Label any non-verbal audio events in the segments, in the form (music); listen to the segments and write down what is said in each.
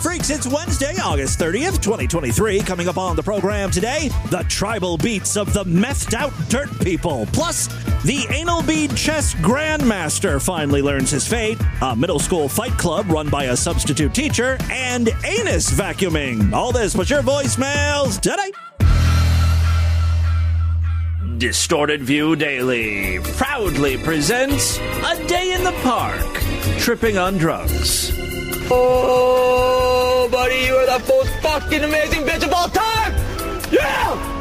freaks, it's Wednesday, August 30th, 2023. Coming up on the program today, the tribal beats of the methed out dirt people. Plus, the anal bead chess grandmaster finally learns his fate, a middle school fight club run by a substitute teacher, and anus vacuuming. All this but your voicemails today. Distorted View Daily proudly presents A Day in the Park, Tripping on Drugs. Oh, buddy, you are the most fucking amazing bitch of all time! Yeah!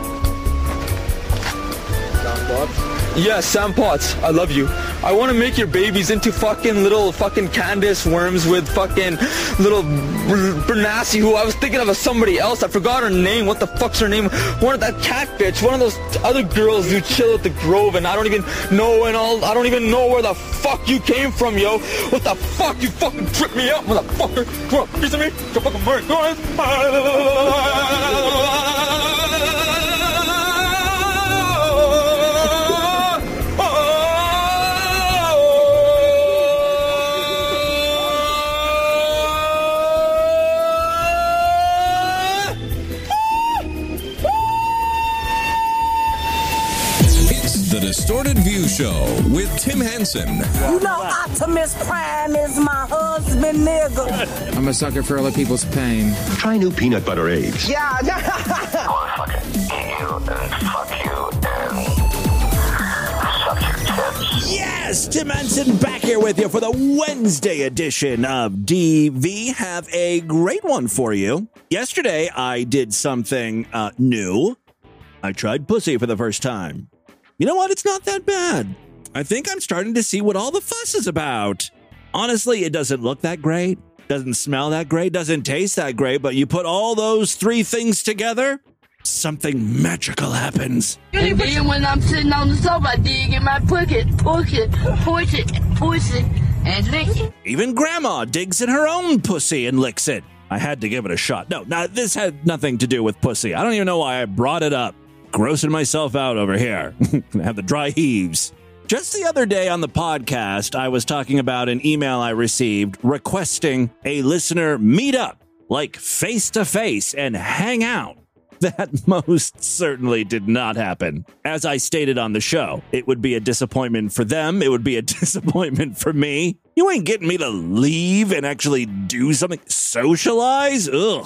Yes, Sam Potts, I love you. I want to make your babies into fucking little fucking Candace worms with fucking little Bernassi, who I was thinking of as somebody else. I forgot her name. What the fuck's her name? One of that cat bitch. One of those other girls who chill at the Grove, and I don't even know and all. I don't even know where the fuck you came from, yo. What the fuck? You fucking tripped me up, motherfucker. Come on, piece of me. Go fucking work. Distorted View Show with Tim Henson. You know Optimus Prime is my husband, nigga. (laughs) I'm a sucker for other people's pain. Try new peanut butter eggs. Yeah, (laughs) Yes, Tim Henson back here with you for the Wednesday edition of DV. Have a great one for you. Yesterday, I did something uh, new. I tried pussy for the first time. You know what? It's not that bad. I think I'm starting to see what all the fuss is about. Honestly, it doesn't look that great, doesn't smell that great, doesn't taste that great, but you put all those three things together, something magical happens. And then when I'm sitting on the sofa, I dig in my pocket, push it, push it, push it, and lick it. Even grandma digs in her own pussy and licks it. I had to give it a shot. No, now this had nothing to do with pussy. I don't even know why I brought it up. Grossing myself out over here. (laughs) Have the dry heaves. Just the other day on the podcast, I was talking about an email I received requesting a listener meet up, like face to face, and hang out. (laughs) That most certainly did not happen. As I stated on the show, it would be a disappointment for them. It would be a (laughs) disappointment for me. You ain't getting me to leave and actually do something, socialize? Ugh.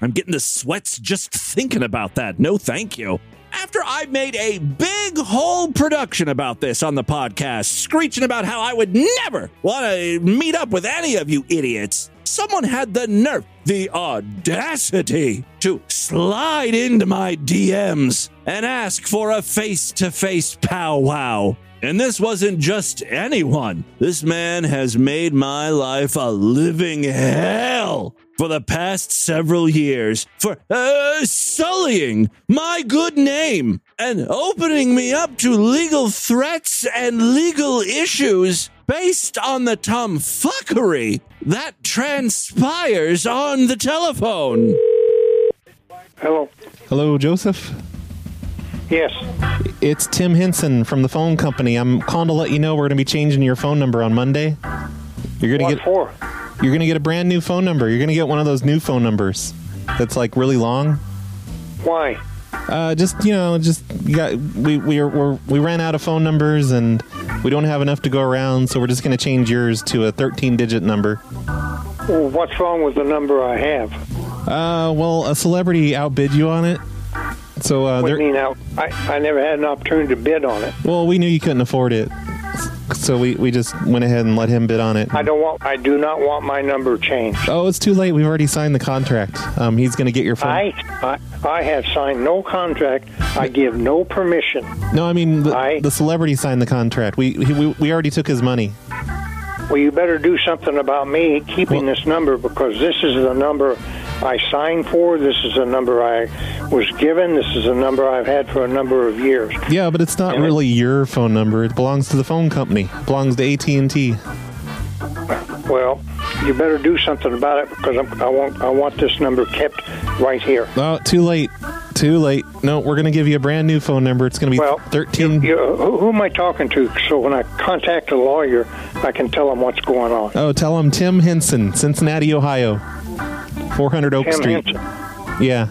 I'm getting the sweats just thinking about that. No, thank you. After I made a big whole production about this on the podcast, screeching about how I would never want to meet up with any of you idiots, someone had the nerve, the audacity to slide into my DMs and ask for a face to face powwow. And this wasn't just anyone. This man has made my life a living hell for the past several years for uh, sullying my good name and opening me up to legal threats and legal issues based on the tomfuckery that transpires on the telephone. Hello. Hello, Joseph. Yes. It's Tim Henson from the phone company. I'm calling to let you know we're going to be changing your phone number on Monday. You're What get for? you're going to get a brand new phone number. You're going to get one of those new phone numbers that's like really long. Why? Uh, just you know, just you got we we are, we're, we ran out of phone numbers and we don't have enough to go around, so we're just going to change yours to a 13 digit number. Well, what's wrong with the number I have? Uh, well, a celebrity outbid you on it. So uh, What do you mean? I, I, I never had an opportunity to bid on it. well, we knew you couldn't afford it, so we, we just went ahead and let him bid on it. I don't want. I do not want my number changed. Oh, it's too late. We've already signed the contract. Um, he's going to get your phone. I, I I have signed no contract. I give no permission. no, I mean the, I- the celebrity signed the contract. We, he, we we already took his money. Well, you better do something about me keeping this number because this is the number I signed for. This is a number I was given. This is a number I've had for a number of years. Yeah, but it's not it. really your phone number. It belongs to the phone company. It belongs to AT and T. Well, you better do something about it because I'm, I want I want this number kept right here. Oh, too late. Too late. No, we're going to give you a brand new phone number. It's going to be Well, 13. You, who, who am I talking to? So when I contact a lawyer, I can tell them what's going on. oh, tell him Tim Henson, Cincinnati, Ohio. 400 Oak Tim Street. Henson. Yeah.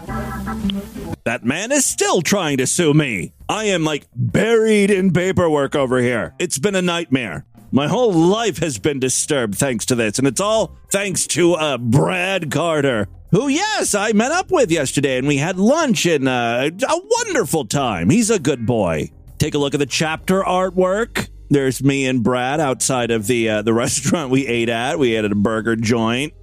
That man is still trying to sue me. I am like buried in paperwork over here. It's been a nightmare. My whole life has been disturbed thanks to this, and it's all thanks to uh, Brad Carter, who, yes, I met up with yesterday, and we had lunch and uh, a wonderful time. He's a good boy. Take a look at the chapter artwork. There's me and Brad outside of the uh, the (laughs) restaurant we ate at. We ate at a burger joint.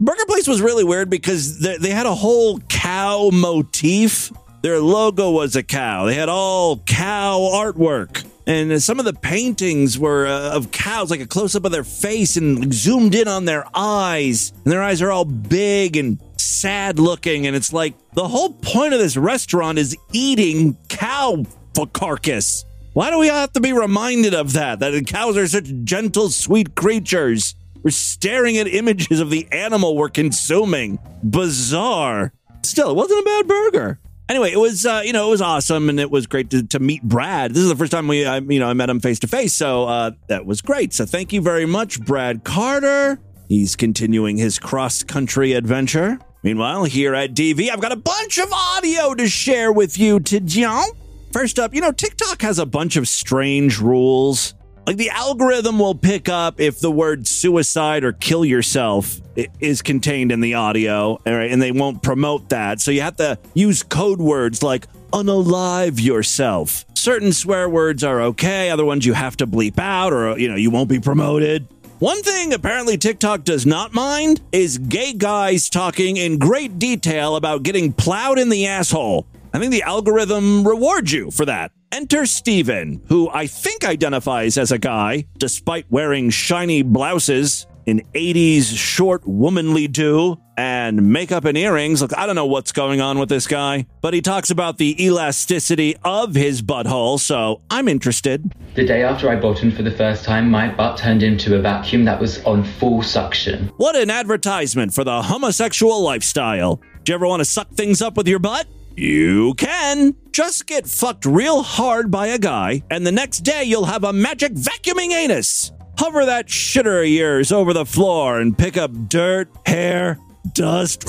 Burger place was really weird because they, they had a whole cow motif. Their logo was a cow. They had all cow artwork. And some of the paintings were uh, of cows, like a close up of their face and zoomed in on their eyes. And their eyes are all big and sad looking. And it's like the whole point of this restaurant is eating cow carcass. Why do we have to be reminded of that? That cows are such gentle, sweet creatures. We're staring at images of the animal we're consuming. Bizarre. Still, it wasn't a bad burger. Anyway, it was uh, you know it was awesome and it was great to, to meet Brad. This is the first time we I, you know I met him face to face, so uh, that was great. So thank you very much, Brad Carter. He's continuing his cross country adventure. Meanwhile, here at DV, I've got a bunch of audio to share with you today. First up, you know TikTok has a bunch of strange rules. Like the algorithm will pick up if the word suicide or kill yourself is contained in the audio, right, and they won't promote that. So you have to use code words like unalive yourself. Certain swear words are okay, other ones you have to bleep out or you know, you won't be promoted. One thing apparently TikTok does not mind is gay guys talking in great detail about getting plowed in the asshole. I think the algorithm rewards you for that. Enter Steven, who I think identifies as a guy, despite wearing shiny blouses, an 80s short womanly do, and makeup and earrings. Look, I don't know what's going on with this guy, but he talks about the elasticity of his butthole, so I'm interested. The day after I bottomed for the first time, my butt turned into a vacuum that was on full suction. What an advertisement for the homosexual lifestyle. Do you ever want to suck things up with your butt? You can. Just get fucked real hard by a guy, and the next day you'll have a magic vacuuming anus. Hover that shitter of yours over the floor and pick up dirt, hair, dust.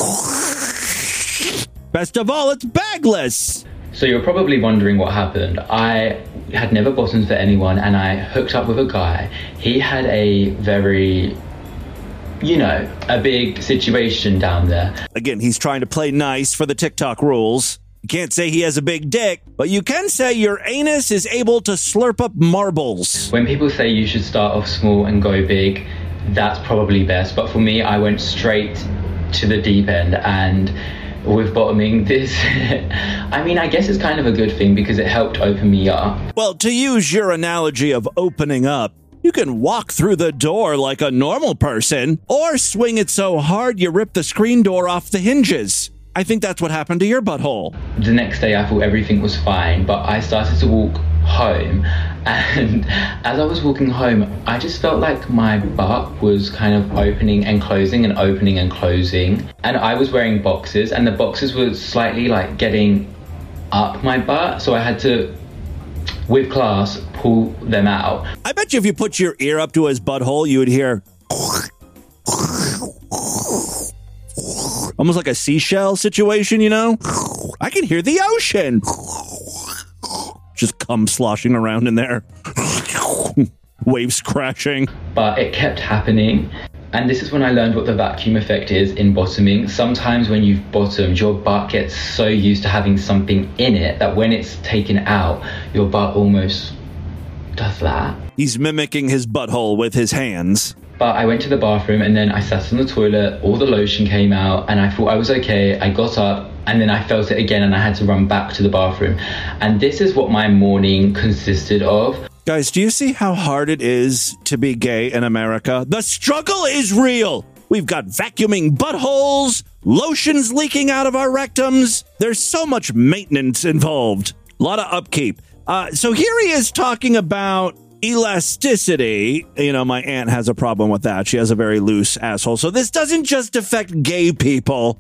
Best of all, it's bagless. So you're probably wondering what happened. I had never bottomed for anyone and I hooked up with a guy. He had a very, you know, a big situation down there. Again, he's trying to play nice for the TikTok rules. You can't say he has a big dick, but you can say your anus is able to slurp up marbles. When people say you should start off small and go big, that's probably best. But for me, I went straight to the deep end and with bottoming (laughs) this I mean I guess it's kind of a good thing because it helped open me up. Well, to use your analogy of opening up, you can walk through the door like a normal person, or swing it so hard you rip the screen door off the hinges. I think that's what happened to your butthole. The next day I thought everything was fine, but I started to walk home and (laughs) as I was walking home I just felt like my butt was kind of opening and closing and opening and closing and I was wearing boxes and the boxes were slightly like getting up my butt so I had to with class pull them out. I bet you if you put your ear up to his butthole, you would hear almost like a seashell situation, you know? I can hear the ocean. Just cum sloshing around in there. (laughs) Waves crashing. but it kept happening. And this is when I learned what the vacuum effect is in bottoming. Sometimes when you've bottomed, your butt gets so used to having something in it that when it's taken out, your butt almost does that. He's mimicking his butthole with his hands. But I went to the bathroom and then I sat on the toilet, all the lotion came out, and I thought I was okay. I got up and then I felt it again and I had to run back to the bathroom. And this is what my morning consisted of. Guys, do you see how hard it is to be gay in America? The struggle is real. We've got vacuuming buttholes, lotions leaking out of our rectums. There's so much maintenance involved, a lot of upkeep. Uh, so here he is talking about elasticity. You know, my aunt has a problem with that. She has a very loose asshole. So this doesn't just affect gay people.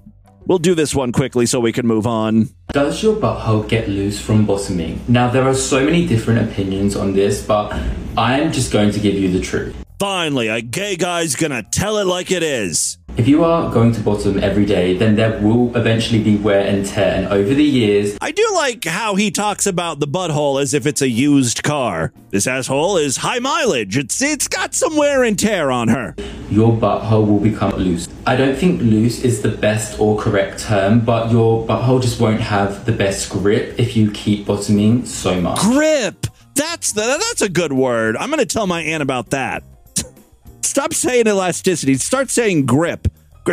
We'll do this one quickly so we can move on. Does your butthole get loose from bottoming? Now, there are so many different opinions on this, but I'm just going to give you the truth. Finally, a gay guy's gonna tell it like it is. If you are going to bottom every day, then there will eventually be wear and tear. And over the years, I do like how he talks about the butthole as if it's a used car. This asshole is high mileage. It's it's got some wear and tear on her. your butthole will become loose. I don't think loose is the best or correct term, but your butthole just won't have the best grip if you keep bottoming so much. Grip. That's the that's a good word. I'm going to tell my aunt about that. Stop saying elasticity. Start saying grip. (laughs)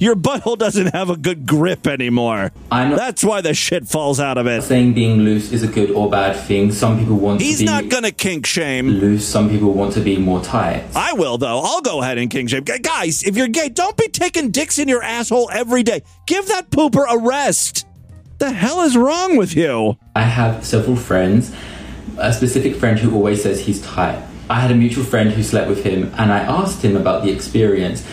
Your butthole doesn't have a good grip anymore. That's why the shit falls out of it. saying being loose is a good or bad thing. Some people want He's to be not gonna kink shame. loose, some people want to be more tight. I will though. I'll go ahead and kink shame. Guys, if you're gay, don't be taking dicks in your asshole every day. Give that pooper a rest. The hell is wrong with you? I have several friends, a specific friend who always says he's tight. I had a mutual friend who slept with him, and I asked him about the experience.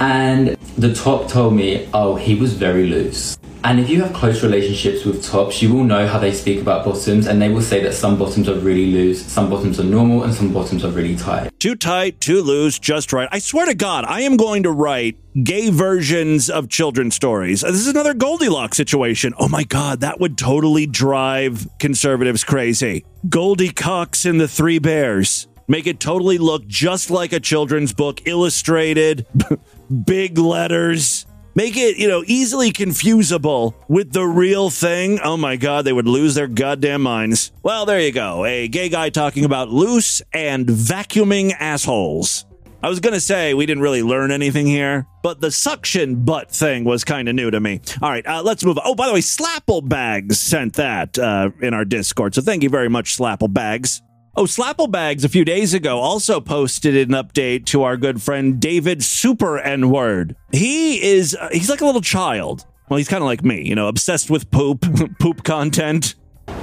And the top told me, oh, he was very loose. And if you have close relationships with tops, you will know how they speak about bottoms, and they will say that some bottoms are really loose, some bottoms are normal, and some bottoms are really tight. Too tight, too loose, just right. I swear to God, I am going to write gay versions of children's stories. This is another Goldilocks situation. Oh my God, that would totally drive conservatives crazy. Goldie Cox and the Three Bears. Make it totally look just like a children's book, illustrated, (laughs) big letters. Make it, you know, easily confusable with the real thing. Oh my God, they would lose their goddamn minds. Well, there you go. A gay guy talking about loose and vacuuming assholes. I was going to say we didn't really learn anything here, but the suction butt thing was kind of new to me. All right, uh, let's move on. Oh, by the way, Slapplebags sent that uh, in our Discord. So thank you very much, Slapplebags. Oh, Slapplebags a few days ago also posted an update to our good friend David Super N Word. He is, uh, he's like a little child. Well, he's kind of like me, you know, obsessed with poop, (laughs) poop content.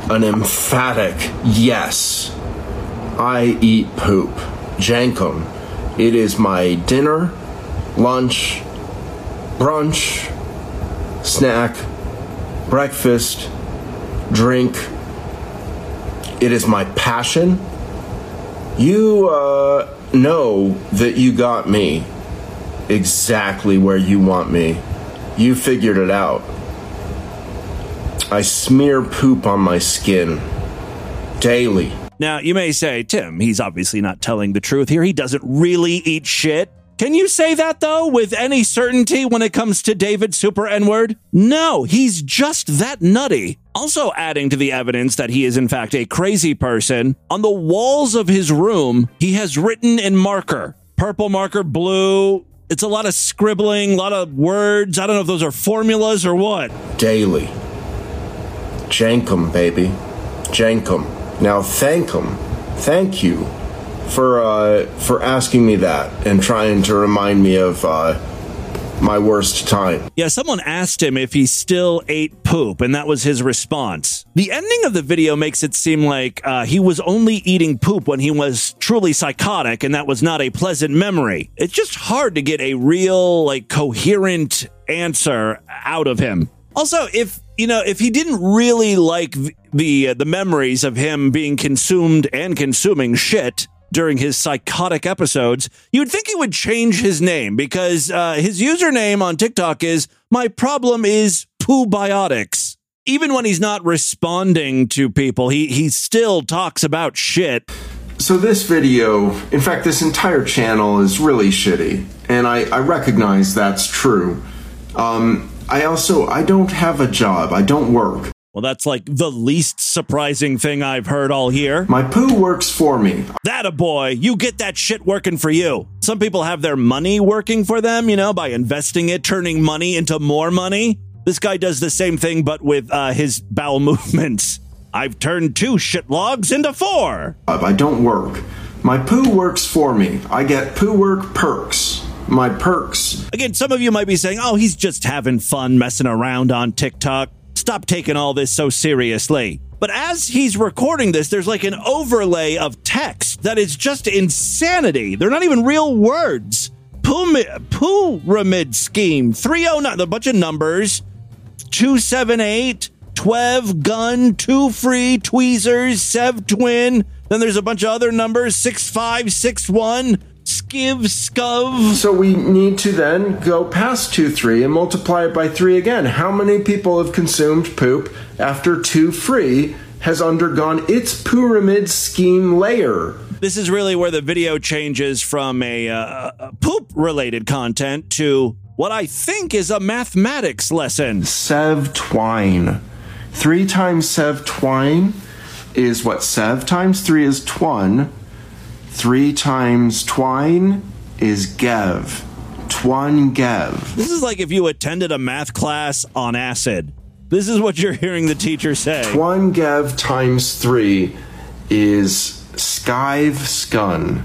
An emphatic yes. I eat poop. Jankum. It is my dinner, lunch, brunch, snack, breakfast, drink. It is my passion. You uh, know that you got me exactly where you want me. You figured it out. I smear poop on my skin daily. Now, you may say, Tim, he's obviously not telling the truth here. He doesn't really eat shit. Can you say that, though, with any certainty when it comes to David Super N word? No, he's just that nutty. Also, adding to the evidence that he is, in fact, a crazy person, on the walls of his room, he has written in marker purple marker, blue. It's a lot of scribbling, a lot of words. I don't know if those are formulas or what. Daily. Jankum, baby. Jankum. Now thank him. Thank you for uh, for asking me that and trying to remind me of uh, my worst time. Yeah, someone asked him if he still ate poop, and that was his response. The ending of the video makes it seem like uh, he was only eating poop when he was truly psychotic, and that was not a pleasant memory. It's just hard to get a real, like, coherent answer out of him. Also, if you know, if he didn't really like the uh, the memories of him being consumed and consuming shit during his psychotic episodes, you'd think he would change his name because uh, his username on TikTok is "My problem is poo biotics." Even when he's not responding to people, he he still talks about shit. So this video, in fact, this entire channel is really shitty, and I, I recognize that's true. Um, I also I don't have a job. I don't work. Well, that's like the least surprising thing I've heard all year. My poo works for me. That a boy, you get that shit working for you. Some people have their money working for them, you know, by investing it, turning money into more money. This guy does the same thing, but with uh, his bowel (laughs) movements. I've turned two shit logs into four. I don't work. My poo works for me. I get poo work perks. My perks. Again, some of you might be saying, oh, he's just having fun messing around on TikTok. Stop taking all this so seriously. But as he's recording this, there's like an overlay of text that is just insanity. They're not even real words. Pyramid, scheme 309, a bunch of numbers 278, 12, gun, two free, tweezers, sev twin. Then there's a bunch of other numbers 6561, skiv, scov. So we need to then go past 2 3 and multiply it by 3 again. How many people have consumed poop after 2 free has undergone its pyramid scheme layer? This is really where the video changes from a, uh, poop related content to what I think is a mathematics lesson. Sev twine. 3 times sev twine is what? Sev times 3 is twun. 3 times twine is gev. Twun gev. This is like if you attended a math class on acid. This is what you're hearing the teacher say. Twun gev times 3 is skive skun.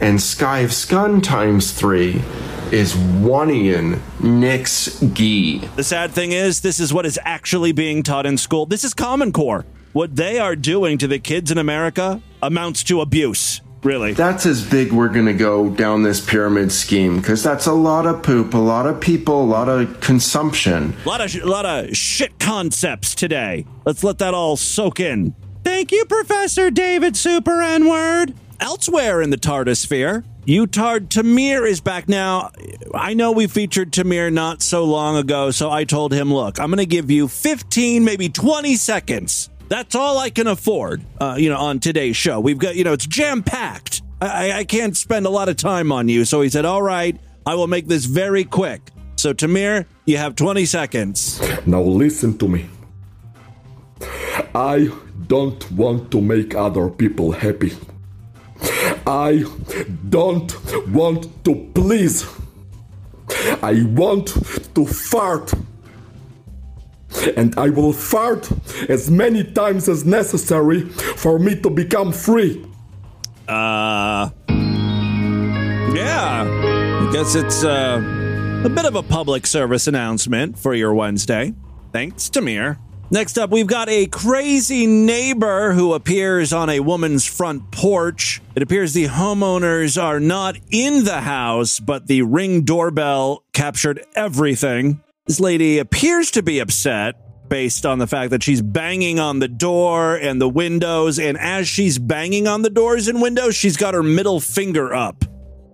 And skive skun times 3 is oneian nix Gee. The sad thing is, this is what is actually being taught in school. This is Common Core. What they are doing to the kids in America amounts to abuse, really. That's as big we're going to go down this pyramid scheme because that's a lot of poop, a lot of people, a lot of consumption. A lot of, a lot of shit concepts today. Let's let that all soak in. Thank you, Professor David Super N Word. Elsewhere in the TARDIS sphere, Utard Tamir is back now. I know we featured Tamir not so long ago, so I told him, look, I'm going to give you 15, maybe 20 seconds. That's all I can afford, uh, you know, on today's show. We've got, you know, it's jam packed. I, I can't spend a lot of time on you. So he said, all right, I will make this very quick. So, Tamir, you have 20 seconds. Now listen to me. I don't want to make other people happy. I don't want to please. I want to fart. And I will fart as many times as necessary for me to become free. Uh. Yeah. I guess it's uh, a bit of a public service announcement for your Wednesday. Thanks, Tamir. Next up, we've got a crazy neighbor who appears on a woman's front porch. It appears the homeowners are not in the house, but the ring doorbell captured everything. This lady appears to be upset based on the fact that she's banging on the door and the windows. And as she's banging on the doors and windows, she's got her middle finger up.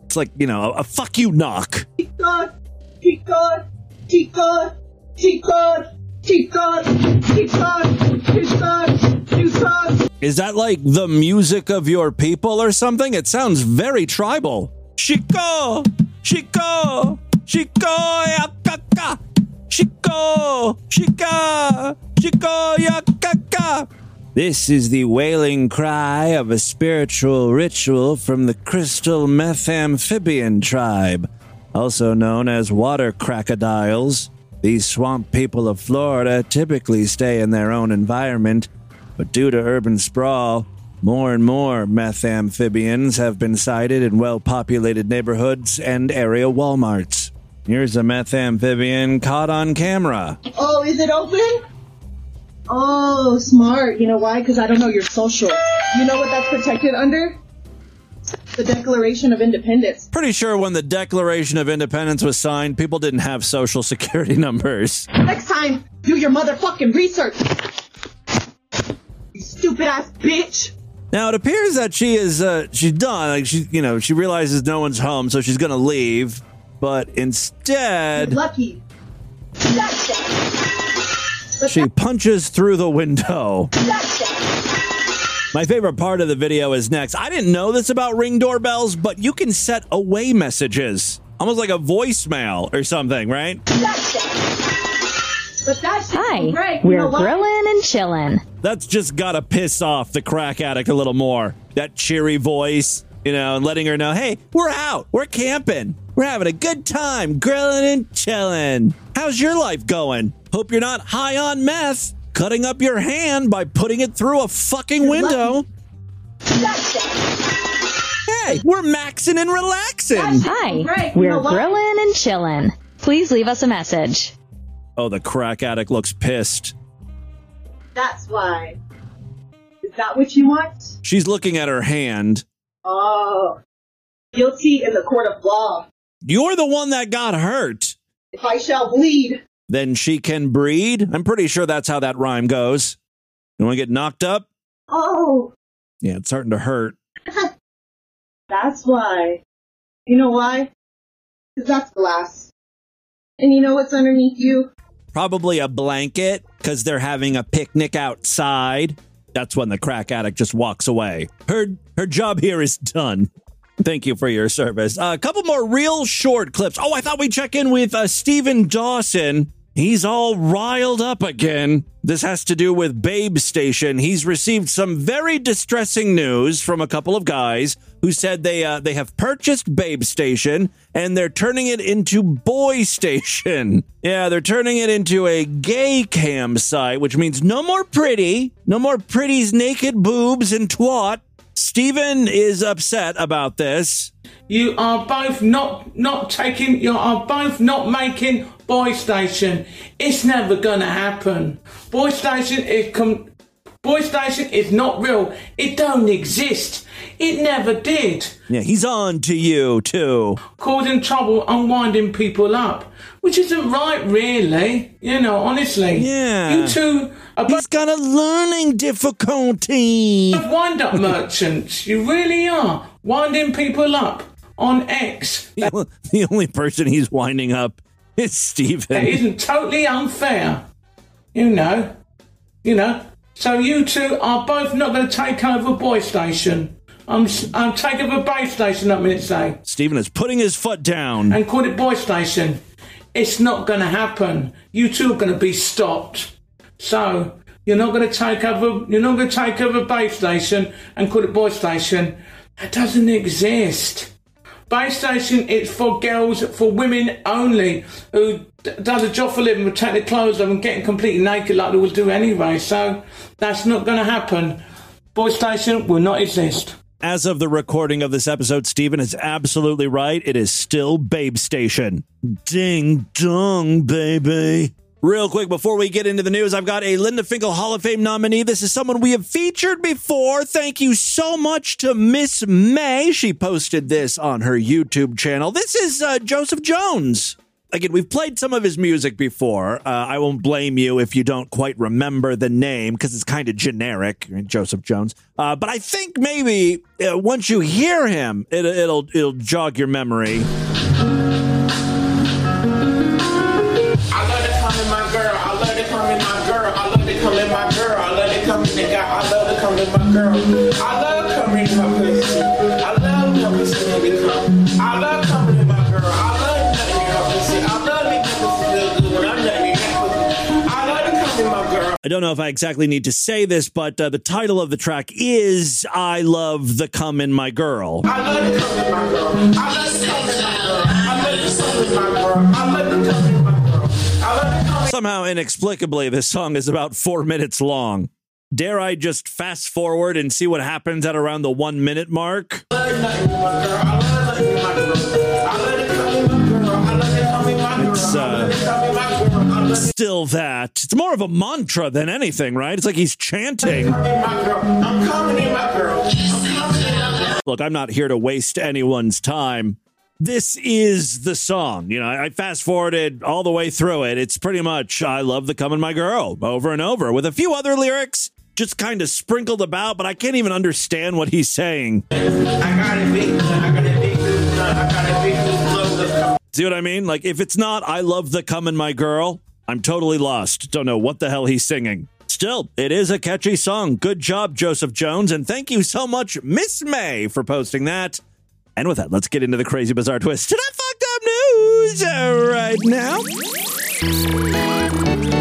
It's like, you know, a, fuck you knock. Chica, chica, chica, chica, chica, chica, chica, chica. Is that like the music of your people or something? It sounds very tribal. Chico, Chico, Chico, Chico, Chica, Chico, yakaka. This is the wailing cry of a spiritual ritual from the crystal methamphibian tribe, also known as water crocodiles. These swamp people of Florida typically stay in their own environment, but due to urban sprawl, more and more methamphibians have been sighted in well populated neighborhoods and area Walmarts. Here's a meth amphibian caught on camera. Oh, is it open? Oh, smart. You know why? Because I don't know your social. You know what that's protected under? The Declaration of Independence. Pretty sure when the Declaration of Independence was signed, people didn't have social security (laughs) numbers. Next time, do your motherfucking research. You stupid ass bitch. Now it appears that she is uh, she's done. Like she, you know, she realizes no one's home, so she's gonna leave. But instead, Lucky. she punches through the window. My favorite part of the video is next. I didn't know this about ring doorbells, but you can set away messages, almost like a voicemail or something, right? But that shit's Hi, we're know grilling and chilling. That's just gotta piss off the crack addict a little more. That cheery voice, you know, and letting her know, hey, we're out, we're camping, we're having a good time, grilling and chilling. How's your life going? Hope you're not high on meth, cutting up your hand by putting it through a fucking window. Hey, we're maxing and relaxing. Hi, we're know grilling and chilling. Please leave us a message. Oh, the crack addict looks pissed. That's why. Is that what you want? She's looking at her hand. Oh. Guilty in the court of law. You're the one that got hurt. If I shall bleed. Then she can breed. I'm pretty sure that's how that rhyme goes. You want to get knocked up? Oh. Yeah, it's starting to hurt. (laughs) That's why. You know why? Because that's glass. And you know what's underneath you? Probably a blanket because they're having a picnic outside. That's when the crack addict just walks away. Her her job here is done. Thank you for your service. Uh, a couple more real short clips. Oh, I thought we'd check in with uh, Stephen Dawson. He's all riled up again. This has to do with Babestation. He's received some very distressing news from a couple of guys who said they uh, they have purchased Babestation and they're turning it into Boy Station. (laughs) Yeah, they're turning it into a gay cam site, which means no more pretty, no more pretty's naked boobs and twat. Steven is upset about this. You are both not not taking. You are both not making Boy Station. It's never gonna happen. Boy Station is com- Boy Station is not real. It don't exist. It never did. Yeah, he's on to you too. Causing trouble and winding people up, which isn't right, really. You know, honestly. Yeah. You two are He's got a learning difficulty. wind up merchants. You really are winding people up on X. The, the only person he's winding up (laughs) That Steven. isn't totally unfair. You know. You know. So you two are both not going to take over Boy Station. I'm, I'm taking over Bay Station, I mean to say. Stephen is putting his foot down. And call it Boy Station. It's not going to happen. You two are going to be stopped. So you're not going to take over. You're not going to take over Bay Station and call it Boy Station. That doesn't exist. Bay Station is for girls, for women only, who d- does a job for a living, would take their clothes off and getting completely naked like they would do anyway. So that's not going to happen. Boy Station will not exist. As of the recording of this episode, Stephen is absolutely right. It is still Babestation. Ding dong, baby. Real quick, before we get into the news, I've got a Linda Finkle Hall of Fame nominee. This is someone we have featured before. Thank you so much to Miss May. She posted this on her YouTube channel. This is uh, Joseph Jones. Again, we've played some of his music before. Uh, I won't blame you if you don't quite remember the name because it's kind of generic, Joseph Jones. Uh, but I think maybe uh, once you hear him, it, it'll it'll jog your memory. Girl. I love coming in my pussy. I love her pussy when we come. I love coming in my girl. I love in her pussy. I love making pussy feel good when I'm nutting that pussy. I love to in my girl. I don't know if I exactly need to say this, but uh, the title of the track is "I Love the Come in My Girl." I love to come in my girl. I love to come in my girl. I love to come in my girl. I love to come in my girl. I love to come in Somehow, inexplicably, this song is about four minutes long. Dare I just fast forward and see what happens at around the one minute mark? It's uh, still that. It's more of a mantra than anything, right? It's like he's chanting. Look, I'm not here to waste anyone's time. This is the song. You know, I fast forwarded all the way through it. It's pretty much I love the coming my girl over and over with a few other lyrics just kind of sprinkled about, but I can't even understand what he's saying. See what I mean? Like, if it's not I love the coming my girl, I'm totally lost. Don't know what the hell he's singing. Still, it is a catchy song. Good job, Joseph Jones. And thank you so much, Miss May, for posting that. And with that, let's get into the crazy, bizarre twist to the fucked up news right now.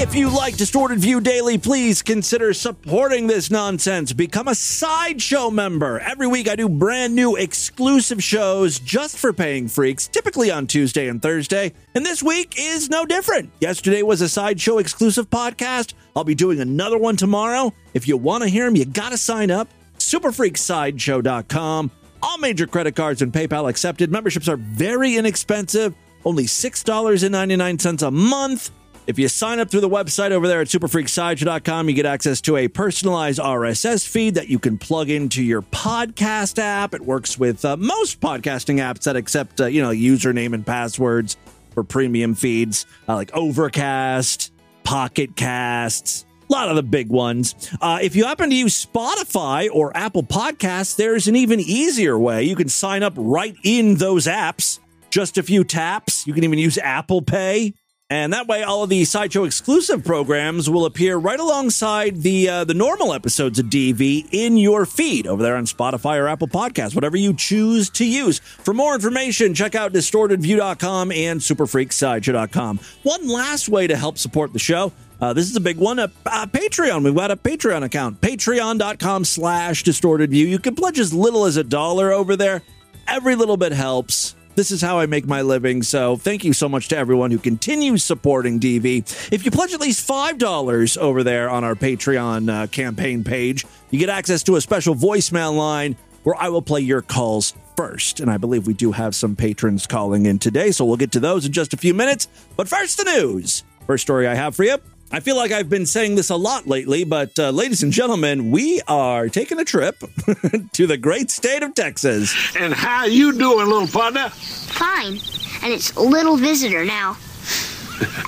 If you like Distorted View Daily, please consider supporting this nonsense. Become a sideshow member. Every week, I do brand new exclusive shows just for paying freaks, typically on Tuesday and Thursday. And this week is no different. Yesterday was a sideshow exclusive podcast. I'll be doing another one tomorrow. If you want to hear them, you got to sign up. Superfreaksideshow.com. All major credit cards and PayPal accepted. Memberships are very inexpensive, only $6.99 a month. If you sign up through the website over there at superfreaksideshow.com, you get access to a personalized RSS feed that you can plug into your podcast app. It works with uh, most podcasting apps that accept, uh, you know, username and passwords for premium feeds uh, like Overcast, Pocket Casts, A lot of the big ones. Uh, if you happen to use Spotify or Apple Podcasts, there's an even easier way. You can sign up right in those apps. Just a few taps. You can even use Apple Pay. And that way, all of the Sideshow exclusive programs will appear right alongside the uh, the normal episodes of DV in your feed over there on Spotify or Apple Podcasts, whatever you choose to use. For more information, check out distortedview.com and superfreaksideshow.com. One last way to help support the show. Uh, this is a big one. Uh, uh, Patreon. We've got a Patreon account. Patreon.com slash distorted view. You can pledge as little as a dollar over there. Every little bit helps. This is how I make my living. So thank you so much to everyone who continues supporting DV. If you pledge at least $5 over there on our Patreon uh, campaign page, you get access to a special voicemail line where I will play your calls first. And I believe we do have some patrons calling in today. So we'll get to those in just a few minutes. But first, the news. First story I have for you. I feel like I've been saying this a lot lately, but uh, ladies and gentlemen, we are taking a trip (laughs) to the great state of Texas. And how you doing, little partner? Fine. And it's little visitor now.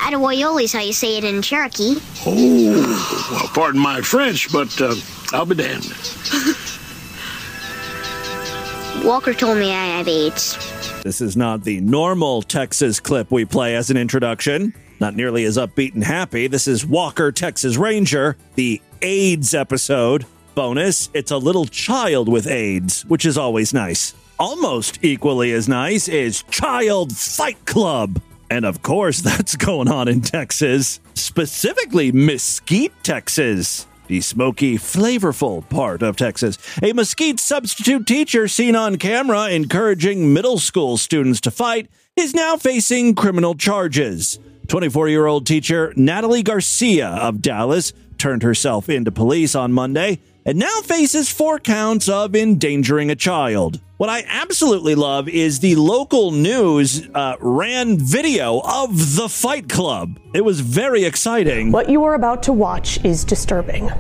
Atawoyoli's how you say it in Cherokee. Oh, well, pardon my French, but uh, I'll be damned. (laughs) Walker told me I have AIDS. This is not the normal Texas clip we play as an introduction. Not nearly as upbeat and happy. This is Walker, Texas Ranger, the AIDS episode. Bonus, it's a little child with AIDS, which is always nice. Almost equally as nice is Child Fight Club. And of course, (laughs) that's going on in Texas, specifically Mesquite, Texas the smoky, flavorful part of Texas. A Mesquite substitute teacher seen on camera encouraging middle school students to fight is now facing criminal charges. 24 year old teacher Natalie Garcia of Dallas turned herself into police on Monday and now faces four counts of endangering a child. What I absolutely love is the local news uh, ran video of the fight club. It was very exciting. What you are about to watch is disturbing.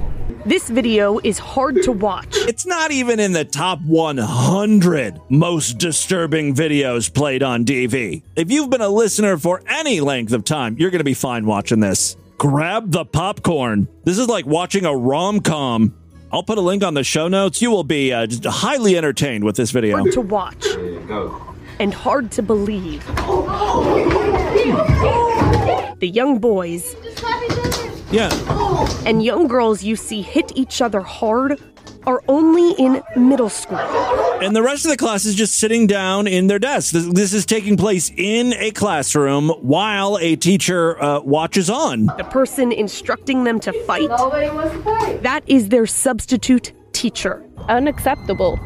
This video is hard to watch. It's not even in the top 100 most disturbing videos played on DV. If you've been a listener for any length of time, you're going to be fine watching this. Grab the popcorn. This is like watching a rom com. I'll put a link on the show notes. You will be uh, highly entertained with this video. Hard to watch. And hard to believe. The young boys Yeah. and young girls you see hit each other hard are only in middle school. And the rest of the class is just sitting down in their desks. This, this is taking place in a classroom while a teacher uh, watches on. The person instructing them to fight, Nobody wants to fight. that is their substitute teacher. Unacceptable.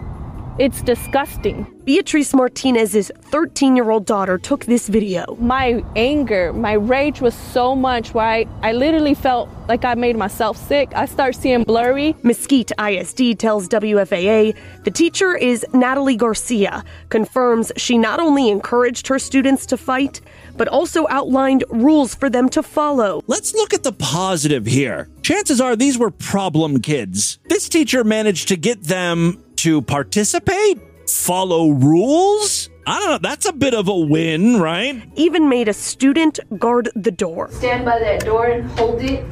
It's disgusting. Beatrice Martinez's 13 year old daughter took this video. My anger, my rage was so much where I, I literally felt like I made myself sick. I start seeing blurry. Mesquite ISD tells WFAA the teacher is Natalie Garcia, confirms she not only encouraged her students to fight, but also outlined rules for them to follow. Let's look at the positive here. Chances are these were problem kids. This teacher managed to get them to participate, follow rules. I don't know. That's a bit of a win, right? Even made a student guard the door. Stand by that door and hold it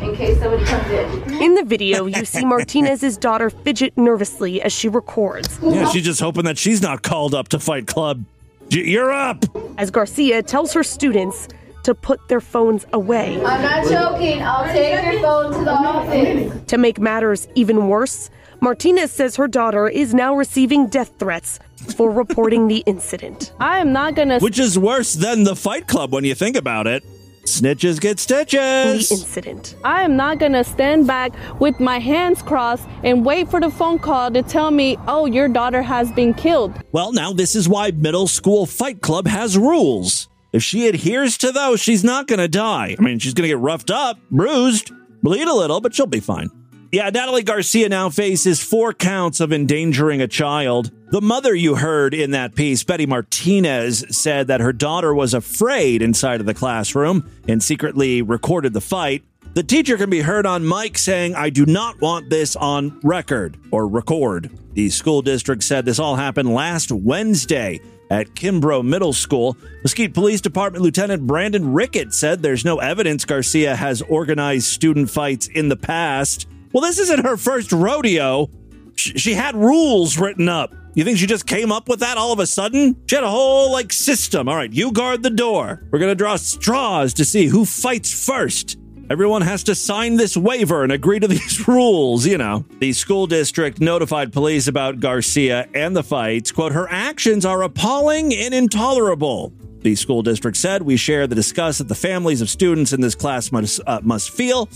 in case somebody comes in. In the video, you see Martinez's daughter fidget nervously as she records. Yeah, she's just hoping that she's not called up to Fight Club. You're up. As Garcia tells her students to put their phones away. I'm not joking. I'll take your phone to the office. To make matters even worse, Martinez says her daughter is now receiving death threats for reporting the incident. (laughs) I am not gonna. Which is worse than the Fight Club when you think about it. Snitches get stitches. The stitches. incident. I am not gonna stand back with my hands crossed and wait for the phone call to tell me, oh, your daughter has been killed. Well, now this is why middle school Fight Club has rules. If she adheres to those, she's not going to die. I mean, she's going to get roughed up, bruised, bleed a little, but she'll be fine. Yeah, Natalie Garcia now faces four counts of endangering a child. The mother you heard in that piece, Betty Martinez, said that her daughter was afraid inside of the classroom and secretly recorded the fight. The teacher can be heard on mic saying, I do not want this on record or record. The school district said this all happened last Wednesday at Kimbrough Middle School. Mesquite Police Department Lieutenant Brandon Rickett said there's no evidence Garcia has organized student fights in the past. Well, this isn't her first rodeo. Sh- She had rules written up. You think she just came up with that all of a sudden? She had a whole like system. All right, you guard the door. We're going to draw straws to see who fights first. Everyone has to sign this waiver and agree to (laughs) these rules, you know. The school district notified police about Garcia and the fights. Quote, her actions are appalling and intolerable. The school district said, We share the disgust that the families of students in this class must, uh, must feel.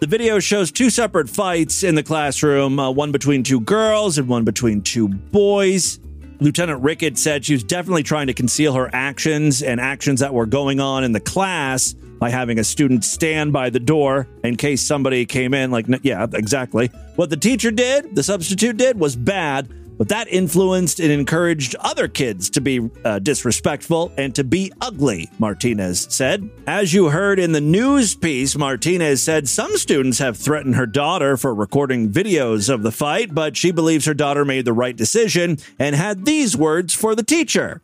The video shows two separate fights in the classroom, uh, one between two girls and one between two boys. Lieutenant Rickett said she was definitely trying to conceal her actions and actions that were going on in the class by having a student stand by the door in case somebody came in. Like, yeah, exactly. What the teacher did, the substitute did, was bad, but that influenced and encouraged other kids to be uh, disrespectful and to be ugly, Martinez said. As you heard in the news piece, Martinez said some students have threatened her daughter for recording videos of the fight, but she believes her daughter made the right decision and had these words for the teacher.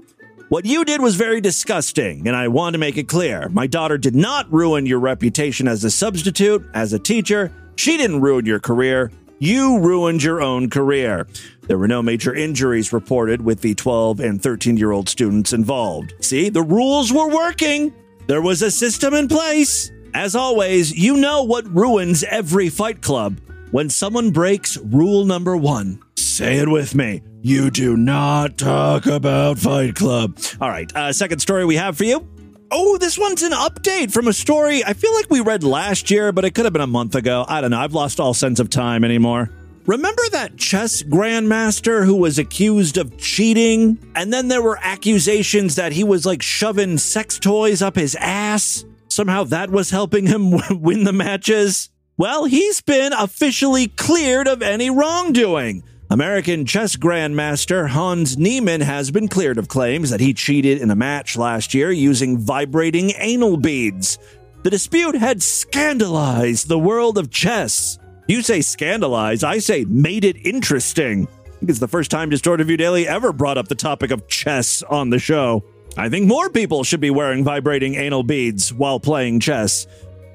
What you did was very disgusting, and I want to make it clear. My daughter did not ruin your reputation as a substitute, as a teacher. She didn't ruin your career. You ruined your own career. There were no major injuries reported with the 12 and 13 year old students involved. See, the rules were working. There was a system in place. As always, you know what ruins every fight club when someone breaks rule number one. Say it with me. You do not talk about Fight Club. All right, uh, second story we have for you. Oh, this one's an update from a story I feel like we read last year, but it could have been a month ago. I don't know. I've lost all sense of time anymore. Remember that chess grandmaster who was accused of cheating? And then there were accusations that he was like shoving sex toys up his ass. Somehow that was helping him (laughs) win the matches. Well, he's been officially cleared of any wrongdoing. American chess grandmaster Hans Niemann has been cleared of claims that he cheated in a match last year using vibrating anal beads. The dispute had scandalized the world of chess. You say scandalized, I say made it interesting. I think it's the first time Distorted View Daily ever brought up the topic of chess on the show. I think more people should be wearing vibrating anal beads while playing chess.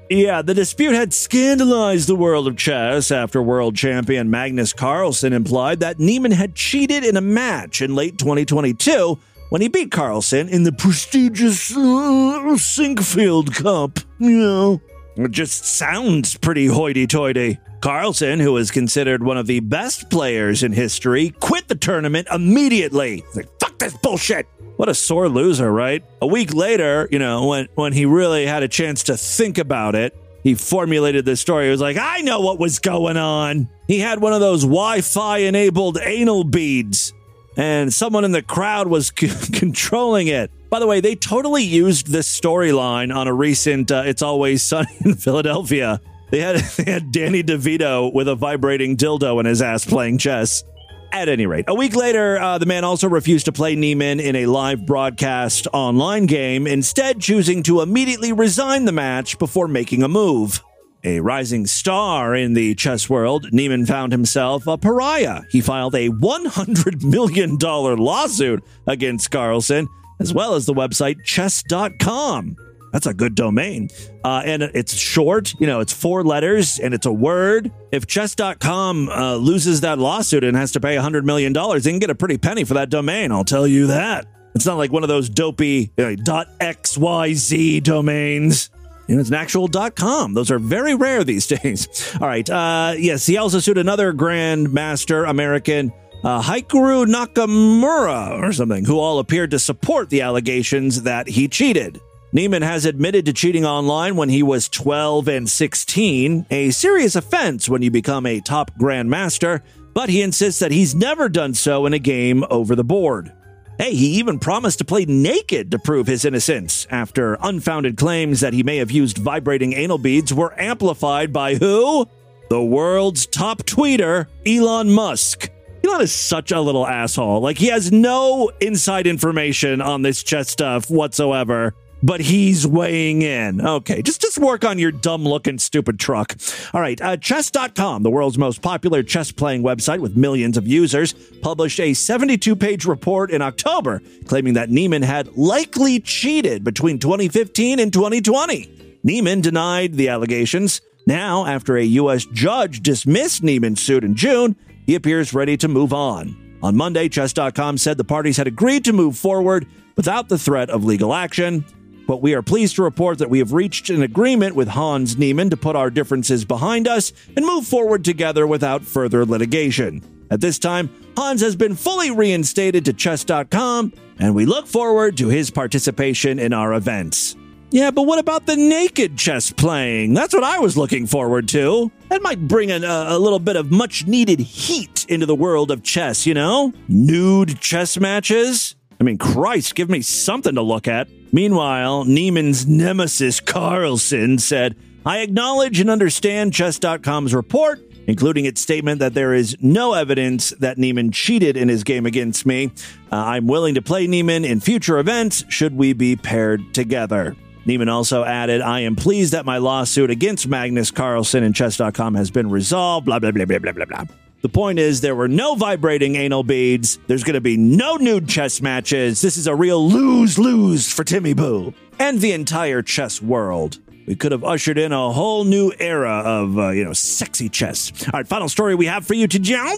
Yeah, the dispute had scandalized the world of chess after world champion Magnus Carlsen implied that Niemann had cheated in a match in late 2022 when he beat Carlsen in the prestigious uh, Sinquefield Cup. You know, it just sounds pretty hoity toity. Carlsen, who is considered one of the best players in history, quit the tournament immediately. He's like, fuck this bullshit. What a sore loser, right? A week later, you know, when, when he really had a chance to think about it, he formulated this story. He was like, I know what was going on. He had one of those Wi Fi enabled anal beads, and someone in the crowd was c- (laughs) controlling it. By the way, they totally used this storyline on a recent uh, It's Always Sunny in (laughs) Philadelphia. They had, (laughs) they had Danny DeVito with a vibrating dildo in his ass playing chess. At any rate, a week later, uh, the man also refused to play Niemann in a live broadcast online game, instead, choosing to immediately resign the match before making a move. A rising star in the chess world, Niemann found himself a pariah. He filed a $100 million lawsuit against Carlsen, as well as the website chess.com. That's a good domain. Uh, and it's short, you know, it's four letters and it's a word. If chess.com uh, loses that lawsuit and has to pay $100 million, they can get a pretty penny for that domain. I'll tell you that. It's not like one of those dopey uh, .xyz domains. You know, it's an actual .com. Those are very rare these (laughs) days. All right. Uh, yes, he also sued another grandmaster American, uh, Hikaru Nakamura or something, who all appeared to support the allegations that he cheated. Niemann has admitted to cheating online when he was 12 and 16, a serious offense when you become a top grandmaster, but he insists that he's never done so in a game over the board. Hey, he even promised to play naked to prove his innocence after unfounded claims that he may have used vibrating anal beads were amplified by who? The world's top tweeter, Elon Musk. Elon is such a little asshole. Like, he has no inside information on this chess stuff whatsoever. but he's weighing in. Okay, just just work on your dumb looking stupid truck. All right, uh, chess.com, the world's most popular chess playing website with millions of users, published a 72 page report in October claiming that Niemann had likely cheated between 2015 and 2020. Niemann denied the allegations. Now, after a U.S. judge dismissed Niemann's suit in June, he appears ready to move on. On Monday, Chess.com said the parties had agreed to move forward without the threat of legal action. But we are pleased to report that we have reached an agreement with Hans Niemann to put our differences behind us and move forward together without further litigation. At this time, Hans has been fully reinstated to Chess.com, and we look forward to his participation in our events. Yeah, but what about the naked chess playing? That's what I was looking forward to. That might bring a, a little bit of much needed heat into the world of chess, you know? Nude chess matches? I mean, Christ, give me something to look at. Meanwhile, Niemann's nemesis Carlsen said, I acknowledge and understand Chess.com's report, including its statement that there is no evidence that Niemann cheated in his game against me. Uh, I'm willing to play Niemann in future events should we be paired together. Niemann also added, I am pleased that my lawsuit against Magnus Carlsen and Chess.com has been resolved, blah, blah, blah, blah, blah, blah, blah. The point is, there were no vibrating anal beads. There's going to be no nude chess matches. This is a real lose lose for Timmy Boo and the entire chess world. We could have ushered in a whole new era of, uh, you know, sexy chess. All right, final story we have for you today.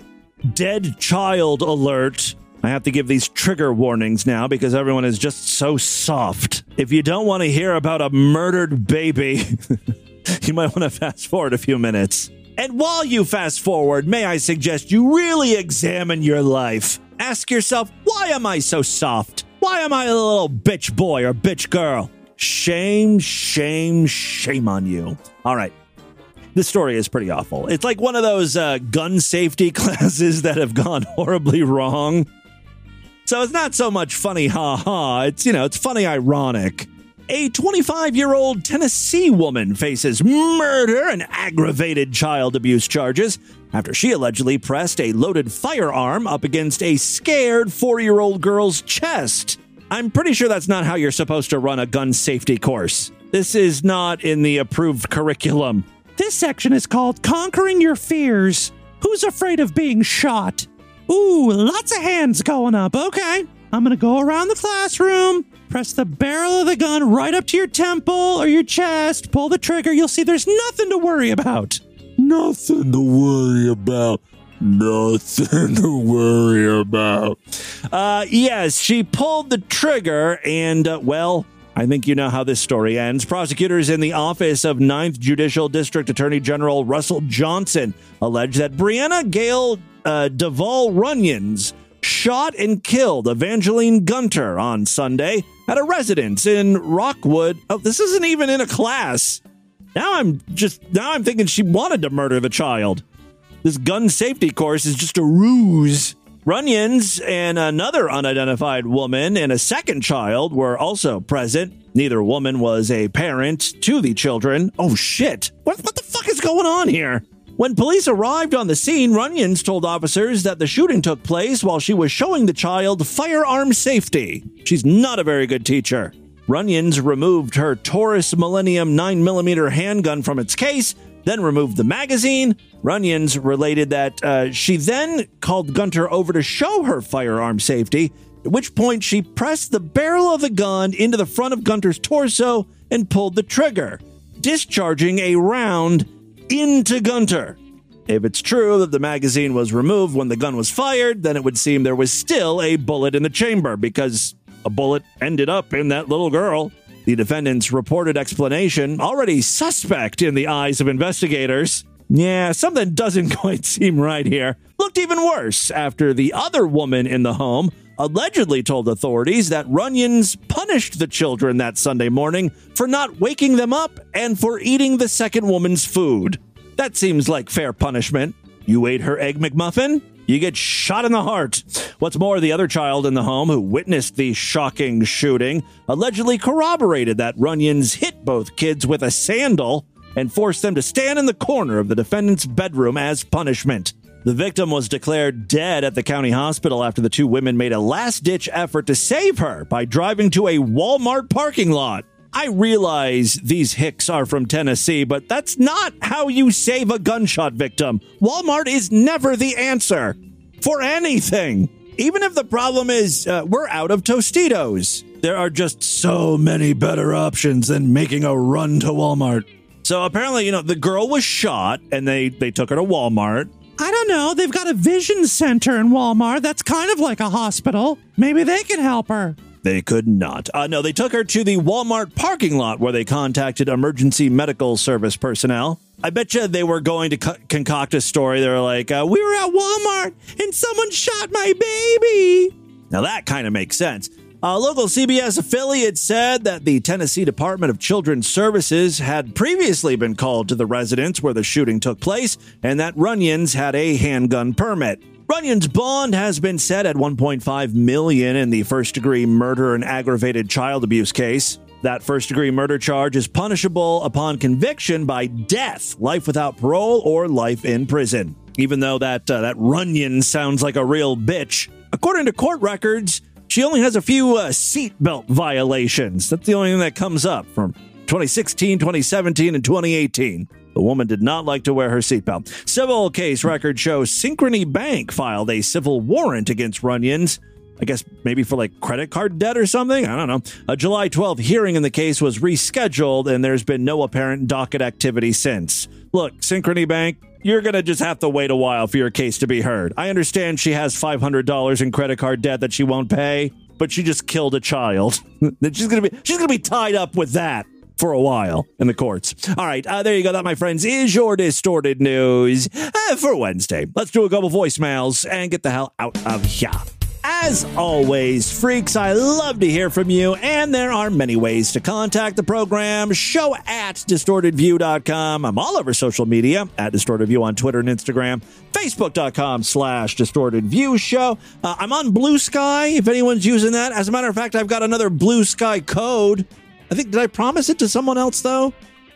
Dead child alert. I have to give these trigger warnings now because everyone is just so soft. If you don't want to hear about a murdered baby, (laughs) you might want to fast forward a few minutes. And while you fast forward, may I suggest you really examine your life. Ask yourself, why am I so soft? Why am I a little bitch boy or bitch girl? Shame, shame, shame on you. All right. This story is pretty awful. It's like one of those uh, gun safety (laughs) classes that have gone horribly wrong. So it's not so much funny, ha ha. It's, you know, it's funny ironic. A 25 year old Tennessee woman faces murder and aggravated child abuse charges after she allegedly pressed a loaded firearm up against a scared four year old girl's chest. I'm pretty sure that's not how you're supposed to run a gun safety course. This is not in the approved curriculum. This section is called Conquering Your Fears. Who's afraid of being shot? Ooh, lots of hands going up. Okay. I'm going to go around the classroom, press the barrel of the gun right up to your temple or your chest, pull the trigger. You'll see there's nothing to worry about. Nothing to worry about. Nothing to worry about. Uh, yes, she pulled the trigger, and, uh, well, I think you know how this story ends. Prosecutors in the office of 9th Judicial District Attorney General Russell Johnson allege that Brianna Gale uh, Runyons shot and killed Evangeline Gunter on Sunday at a residence in Rockwood. Oh, this isn't even in a class. Now I'm just now I'm thinking she wanted to murder the child. This gun safety course is just a ruse. Runyons and another unidentified woman and a second child were also present. Neither woman was a parent to the children. Oh shit. What, what the fuck is going on here? When police arrived on the scene, Runyons told officers that the shooting took place while she was showing the child firearm safety. She's not a very good teacher. Runyons removed her Taurus Millennium 9mm handgun from its case, then removed the magazine. Runyons related that uh, she then called Gunter over to show her firearm safety, at which point she pressed the barrel of the gun into the front of Gunter's torso and pulled the trigger, discharging a round into Gunter. If it's true that the magazine was removed when the gun was fired, then it would seem there was still a bullet in the chamber because a bullet ended up in that little girl. The defendant's reported explanation, already suspect in the eyes of investigators. Yeah, something (laughs) doesn't quite seem right here. Looked even worse after the other woman in the home allegedly told authorities that Runyons punished the children that Sunday morning for not waking them up and for eating the second woman's food. That seems like fair punishment. You ate her egg McMuffin? You get shot in the heart. What's more, the other child in the home who witnessed the shocking shooting allegedly corroborated that Runyons hit both kids with a sandal and forced them to stand in the corner of the defendant's bedroom as punishment. The victim was declared dead at the county hospital after the two women made a last ditch effort to save her by driving to a Walmart parking lot. I realize these hicks are from Tennessee, but that's not how you save a gunshot victim. Walmart is never the answer for anything. Even if the problem is uh, we're out of Tostitos, there are just so many better options than making a run to Walmart. So apparently, you know, the girl was shot and they, they took her to Walmart. I don't know. They've got a vision center in Walmart. That's kind of like a hospital. Maybe they can help her. They could not. Uh, no, they took her to the Walmart parking lot where they contacted emergency medical service personnel. I bet you they were going to co- concoct a story. They were like, uh, "We were at Walmart and someone shot my baby." Now that kind of makes sense. A local CBS affiliate said that the Tennessee Department of Children's Services had previously been called to the residence where the shooting took place, and that Runyon's had a handgun permit. Runyon's bond has been set at 1.5 million in the first-degree murder and aggravated child abuse case. That first-degree murder charge is punishable upon conviction by death, life without parole, or life in prison. Even though that uh, that Runyon sounds like a real bitch, according to court records, she only has a few uh, seatbelt violations. That's the only thing that comes up from 2016, 2017, and 2018. The woman did not like to wear her seatbelt. Civil case records show Synchrony Bank filed a civil warrant against Runyons. I guess maybe for like credit card debt or something. I don't know. A July 12th hearing in the case was rescheduled, and there's been no apparent docket activity since. Look, Synchrony Bank, you're going to just have to wait a while for your case to be heard. I understand she has $500 in credit card debt that she won't pay, but she just killed a child. (laughs) she's going to be she's going to be tied up with that for a while in the courts. All right, uh, there you go. That, my friends, is your distorted news uh, for Wednesday. Let's do a couple voicemails and get the hell out of here. As always, freaks, I love to hear from you, and there are many ways to contact the program. Show at distortedview.com. I'm all over social media at distortedview on Twitter and Instagram, facebook.com slash distortedview show. Uh, I'm on Blue Sky if anyone's using that. As a matter of fact, I've got another Blue Sky code. I think, did I promise it to someone else though?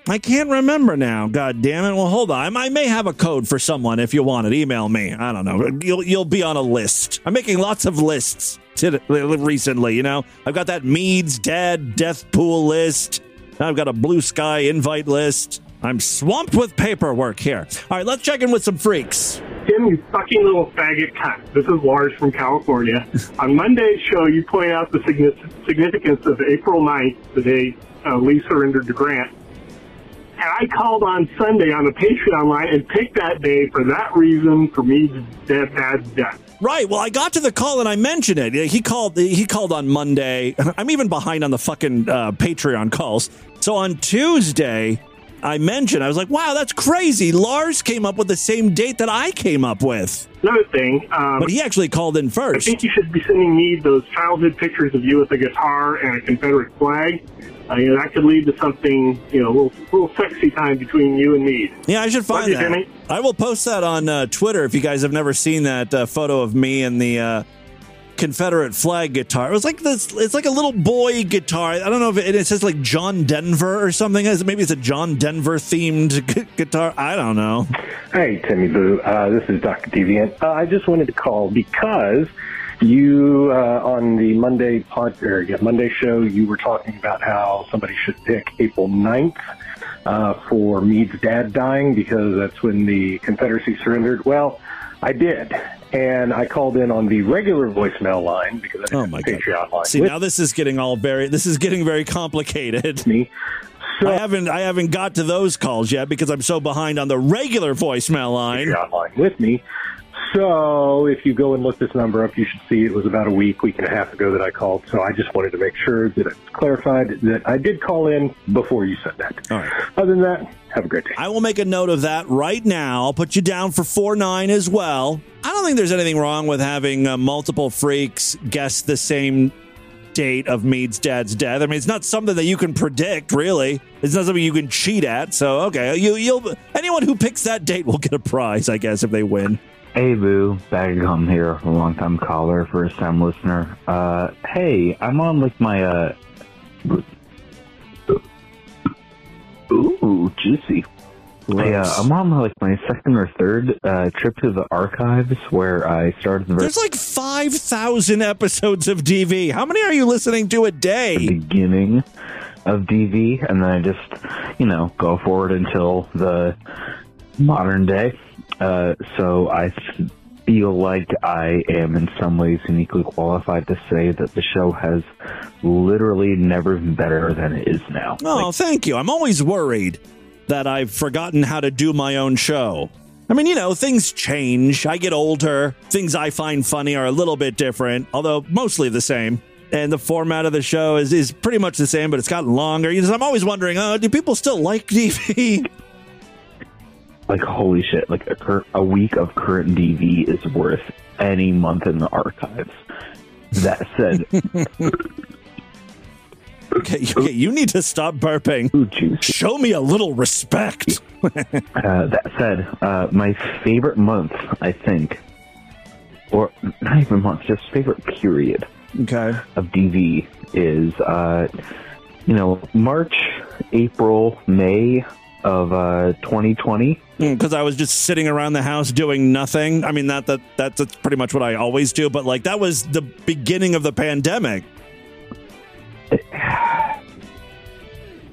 I can't remember now. God damn it. Well, hold on. I may have a code for someone if you want it. Email me. I don't know. You'll, you'll be on a list. I'm making lots of lists to- recently, you know? I've got that Mead's Dad Death Pool list. I've got a Blue Sky invite list. I'm swamped with paperwork here. All right, let's check in with some freaks. Tim, you fucking little faggot cunt. This is Lars from California. (laughs) On Monday's show, you point out the significance of April 9th, the day uh, Lee surrendered to Grant. And I called on Sunday on the Patreon line and picked that day for that reason for me to dad's death. Right. Well, I got to the call and I mentioned it. He called. He called on Monday. (laughs) I'm even behind on the fucking uh, Patreon calls. So on Tuesday, I mentioned. I was like, "Wow, that's crazy." Lars came up with the same date that I came up with. Another thing, um, But he actually called in first. I think you should be sending me those childhood pictures of you with a guitar and a Confederate flag. Uh, you know, that could lead to something, you know, a little, little sexy time between you and me. Yeah, I should find Love you, that. Jimmy. I will post that on uh, Twitter if you guys have never seen that uh, photo of me and the uh, Confederate flag guitar. It was like this. It's like a little boy guitar. I don't know if it, it says like John Denver or something. Maybe it's a John Denver themed (laughs) gu- guitar. I don't know. Hey, Timmy Boo. Uh, this is Dr. Deviant. Uh, I just wanted to call because you, uh, on the Monday pod, or, yeah, Monday show, you were talking about how somebody should pick April 9th uh, for Meade's dad dying because that's when the Confederacy surrendered. Well, I did. And I called in on the regular voicemail line because I Oh my a god! Patreon line. See, with now this is getting all very. This is getting very complicated. Me. I haven't. I haven't got to those calls yet because I'm so behind on the regular voicemail line. Patreon line with me. So if you go and look this number up, you should see it was about a week, week and a half ago that I called. So I just wanted to make sure that it's clarified that I did call in before you said that. All right. Other than that, have a great day. I will make a note of that right now. I'll put you down for four nine as well. I don't think there's anything wrong with having uh, multiple freaks guess the same date of Mead's dad's death. I mean, it's not something that you can predict, really. It's not something you can cheat at. So, okay, you, you'll anyone who picks that date will get a prize, I guess, if they win. Hey Boo, Bag Gum here, a long time caller, first time listener. Uh, hey, I'm on like my, uh, ooh, juicy. Hey, uh, I'm on like my second or third uh, trip to the archives where I started the There's like five thousand episodes of DV. How many are you listening to a day? beginning. of DV, and then I just, you know, go forward until the modern day. Uh, so I feel like I am in some ways uniquely qualified to say that the show has literally never been better than it is now. Oh, thank you. I'm always worried that I've forgotten how to do my own show. I mean, you know, things change. I get older. Things I find funny are a little bit different, although mostly the same. And the format of the show is, is pretty much the same, but it's gotten longer. You know, I'm always wondering, oh, do people still like (laughs) DV? Like holy shit! Like a cur- a week of current DV is worth any month in the archives. That said, okay, (laughs) okay, you need to stop burping. Show me a little respect. uh, that said, uh, my favorite month, I think, or not even month, just favorite period okay. of DV is, uh, you know, March, April, May of uh, 2020. Because I was just sitting around the house doing nothing. I mean, that, that that's, that's pretty much what I always do. But like, that was the beginning of the pandemic. (sighs)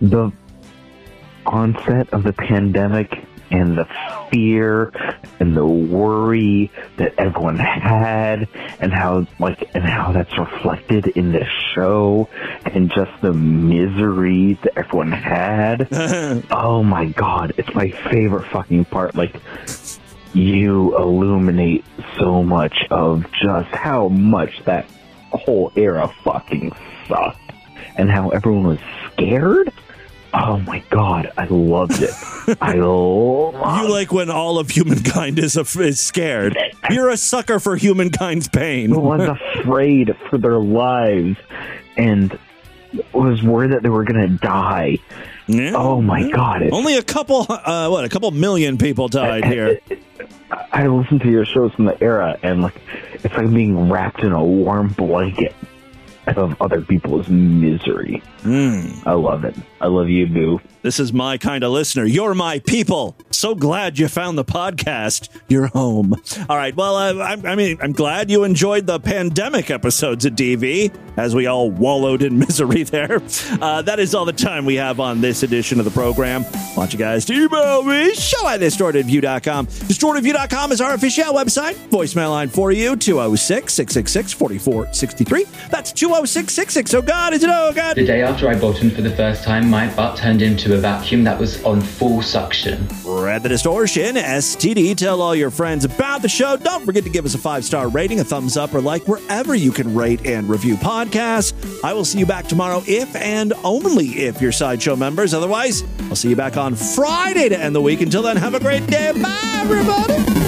The onset of the pandemic and the fear and the worry that everyone had and how like and how that's reflected in this show and just the misery that everyone had. (laughs) Oh my god it's my favorite fucking part. Like you illuminate so much of just how much that whole era fucking sucked and how everyone was scared Oh my god, I loved it. I (laughs) love You like when all of humankind is, af- is scared. You're a sucker for humankind's pain. was (laughs) afraid for their lives and was worried that they were gonna die. Oh my god! It, Only a couple, uh, what, a couple million people died here. I listened to your shows from the era, and like it's like being wrapped in a warm blanket of other people's misery. Hmm. I love it. I love you, Boo. This is my kind of listener. You're my people. So glad you found the podcast. You're home. All right. Well, I, I mean, I'm glad you enjoyed the pandemic episodes of DV as we all wallowed in (laughs) misery there. Uh, that is all the time we have on this edition of the program. want you guys to email me, show at distortedview.com. Distortedview.com is our official website. Voicemail line for you, 206 666 4463. That's 206 666. Oh, God, is it? Oh, God. The day after I bought bottomed for the first time, my butt turned into a vacuum that was on full suction. Read the Distortion, STD. Tell all your friends about the show. Don't forget to give us a five star rating, a thumbs up, or like wherever you can rate and review podcasts. I will see you back tomorrow if and only if you're Sideshow members. Otherwise, I'll see you back on Friday to end the week. Until then, have a great day. Bye, everybody.